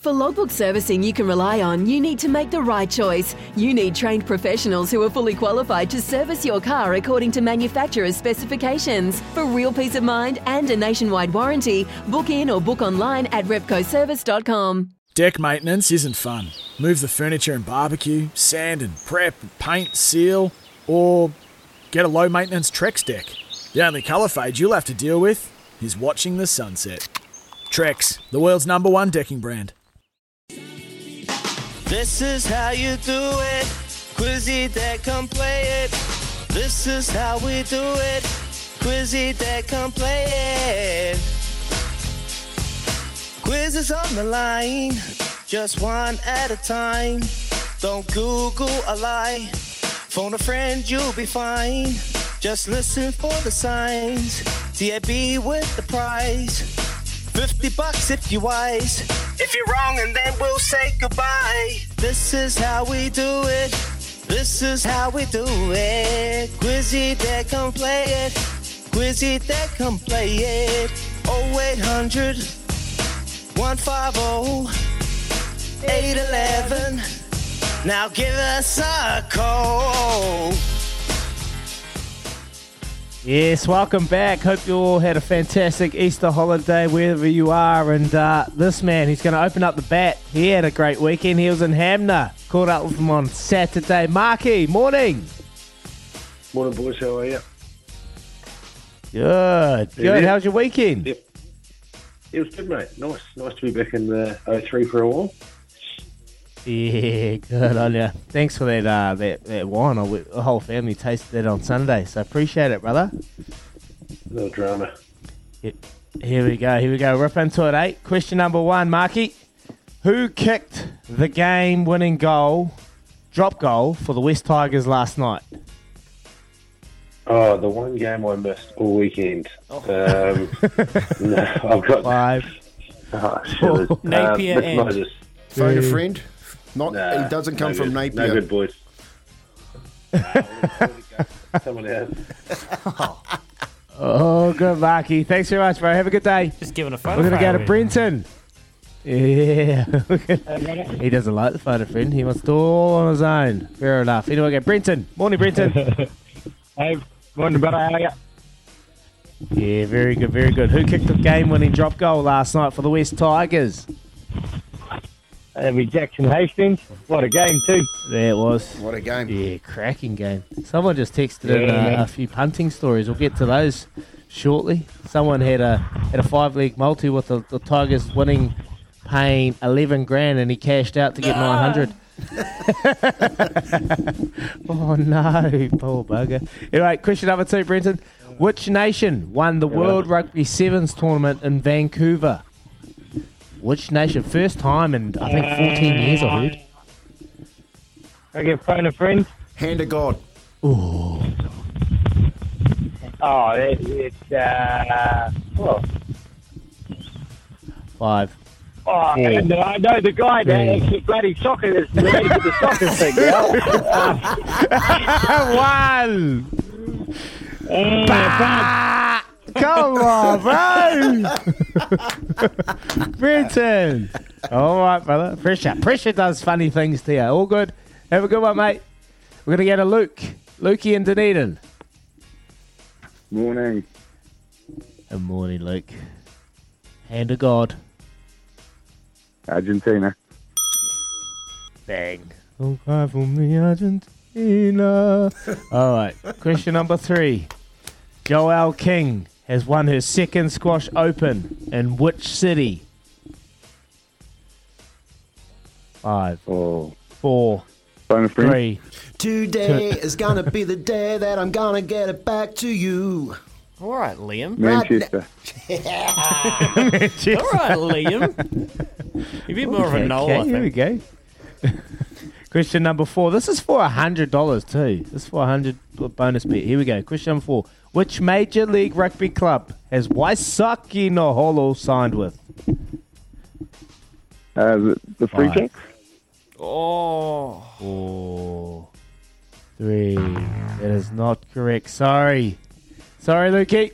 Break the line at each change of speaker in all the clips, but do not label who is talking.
For logbook servicing you can rely on, you need to make the right choice. You need trained professionals who are fully qualified to service your car according to manufacturer's specifications. For real peace of mind and a nationwide warranty, book in or book online at repcoservice.com.
Deck maintenance isn't fun. Move the furniture and barbecue, sand and prep, paint, seal, or get a low maintenance Trex deck. The only colour fade you'll have to deal with is watching the sunset. Trex, the world's number one decking brand.
This is how you do it. Quizzy that come play it. This is how we do it. Quizzy that come play it. Quiz is on the line, just one at a time. Don't Google a lie. Phone a friend, you'll be fine. Just listen for the signs. TAB with the prize. 50 bucks if you're wise. If you're wrong, and then we'll say goodbye. This is how we do it. This is how we do it. Quizzy that come play it. Quizzy that come play it. 0800 150 811. Now give us a call.
Yes, welcome back. Hope you all had a fantastic Easter holiday wherever you are. And uh, this man, he's going to open up the bat. He had a great weekend. He was in Hanmer. Caught up with him on Saturday. Marky, morning.
Morning, boys. How are you?
Good. Good.
Yeah.
How's your weekend?
Yep. It was good, mate. Nice. Nice to be back in the 03 for a while.
Yeah, good on you. Thanks for that uh, that, that wine. I w- The whole family tasted that on Sunday, so appreciate it, brother.
No drama.
Here we go. Here we go. Rip into it, eight. Question number one, Marky. Who kicked the game-winning goal, drop goal for the West Tigers last night?
Oh, the one game I missed all weekend. Um, no, I've got
Five.
Oh, shit.
Napier
Mitch
and-
Moses.
Phone a friend. Not.
Nah,
he doesn't come
no
from
good.
Napier.
No good, boys. Someone else.
Oh, good, Marky. Thanks very much, bro. Have a good day.
Just giving a phone.
We're going to go to. Brenton. Yeah. he doesn't like the phone a friend. He wants to all on his own. Fair enough. Anyway, go Brenton. Morning, Brenton.
Hey, morning, brother. How are you?
yeah, very good, very good. Who kicked the game-winning drop goal last night for the West Tigers?
That'd be Jackson Hastings. What a game, too.
There it was.
What a game.
Yeah, cracking game. Someone just texted in
Yeah,
uh,
man.
a few punting stories. We'll get to those shortly. Someone had a had a five leg multi with the, the Tigers winning, paying eleven grand, and he cashed out to get nine hundred. oh no, poor bugger. Anyway, question number two, Brenton. Which nation won the World Rugby Sevens tournament in Vancouver? Which nation? First time in I think fourteen years. I heard.
I get phone a friend.
Hand of God.
Ooh.
Oh, it, it's, uh, well,
Five.
oh,
Four.
and I know the guy that
Three.
actually bloody soccer is related to the soccer thing, you know?
One. Bah! Come on, bro. Brenton. All right, brother. Pressure. Pressure does funny things to you. All good. Have a good one, mate. We're going to go to Luke. Lukey in Dunedin.
Morning.
Good morning, Luke. Hand of God.
Argentina.
Bang. Don't cry for me, Argentina. All right. Question number three. Joelle King has won her second squash open in which city? Five,
Oh,
four,
phone a
three.
Today is gonna be the day that I'm gonna get it back to you.
All right, Liam.
Manchester.
All right, Liam. You'd be more of a
Okay,
no,
okay,
I
here we go. Question number four. This is for hundred dollars too. This is for a hundred bonus bet. Here we go. Question number four. Which major league rugby club has Waisake Naholo signed with?
Uh, the, the Free
Five.
Jacks.
Oh.
Four, three. That is not correct. Sorry, sorry, Lukey.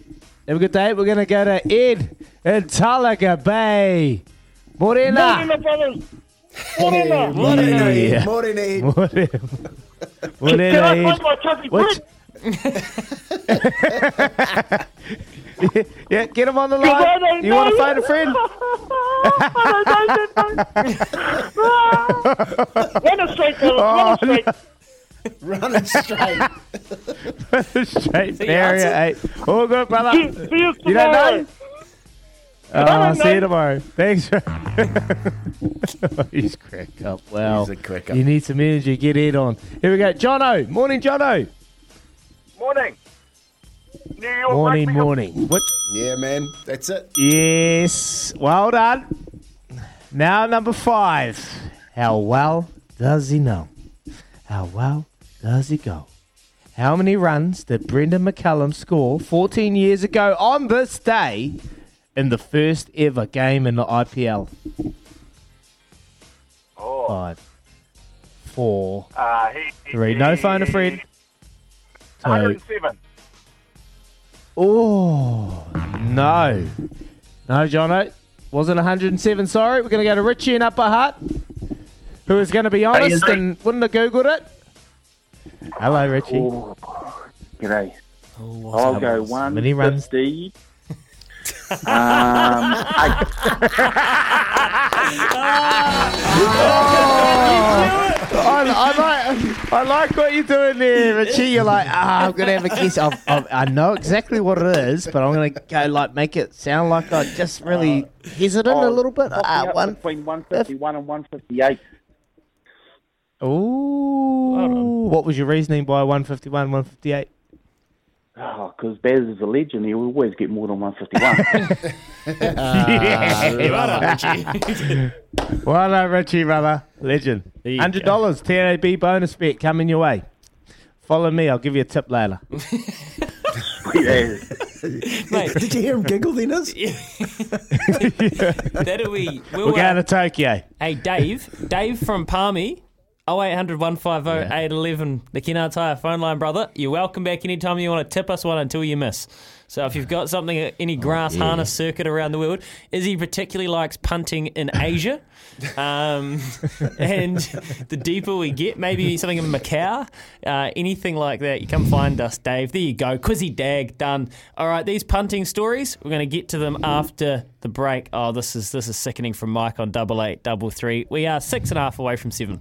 Have a good day. We're gonna go to Ed in Tolaga Bay. Morena.
Morena,
Yeah.
Morena.
Morena. Eh. Morena. Ed. Which- yeah, get him on the line. You want to find a friend?
Run a straight,
Oh,
straight.
Running straight.
Run a straight
See,
barrier eight. All good, brother.
See you
You don't know?
Tomorrow.
Oh,
uh,
see you tomorrow. Thanks. He's crack up. Wow.
He's a crack up.
You need some energy. Get it on. Here we go. Jono. Morning, Jono.
Morning. New York
Morning,
rugby.
morning. What?
Yeah, man. That's it.
Yes. Well done. Now, number five. How well does he know? How well does he go? How many runs did Brendon McCullum score 14 years ago on this day in the first ever game in the IPL?
Oh.
Five, four,
uh, he, he,
three. No phone a friend. Two.
107.
Oh, no. No, Jono. Wasn't 107. Sorry. We're going to go to Richie in Upper Hutt, who is going to be honest and wouldn't have Googled it. Hello, Richie.
Oh, g'day.
Oh,
I'll go one.
Many runs.
50. Um,
I, I, like, I like what you're doing there, Richie. You're like, ah, I'm going to have a guess. I've, I've, I know exactly what it is, but I'm going to go like make it sound like I just really uh, hesitant a oh, little bit. Ah,
up
one.
between one fifty one and one fifty eight.
Ooh. What was your reasoning by 151, 158?
Oh, because Baz is a legend. He'll always get more than one fifty one.
yeah, Well done, Richie, brother. Legend. Hundred dollars TNAB bonus bet coming your way. Follow me. I'll give you a tip later.
yeah.
Mate,
Did you hear him giggle then? Us?
that'll be. We'll,
We're going
uh,
to Tokyo.
Hey, Dave. Dave from Palmy. 0800 150 811. The Kennard Tire phone line, brother. You're welcome back anytime you want to tip us one until you miss. So if you've got something, uh, any grass harness circuit around the world, Izzy particularly likes punting in Asia. Um, and the deeper we get, maybe something in Macau, uh, anything like that, you come find us, Dave. There you go. Quizzy Dag, done. All right, these punting stories, we're going to get to them after the break. Oh, this is this is sickening from Mike on double eight, double three. We are six and a half away from seven.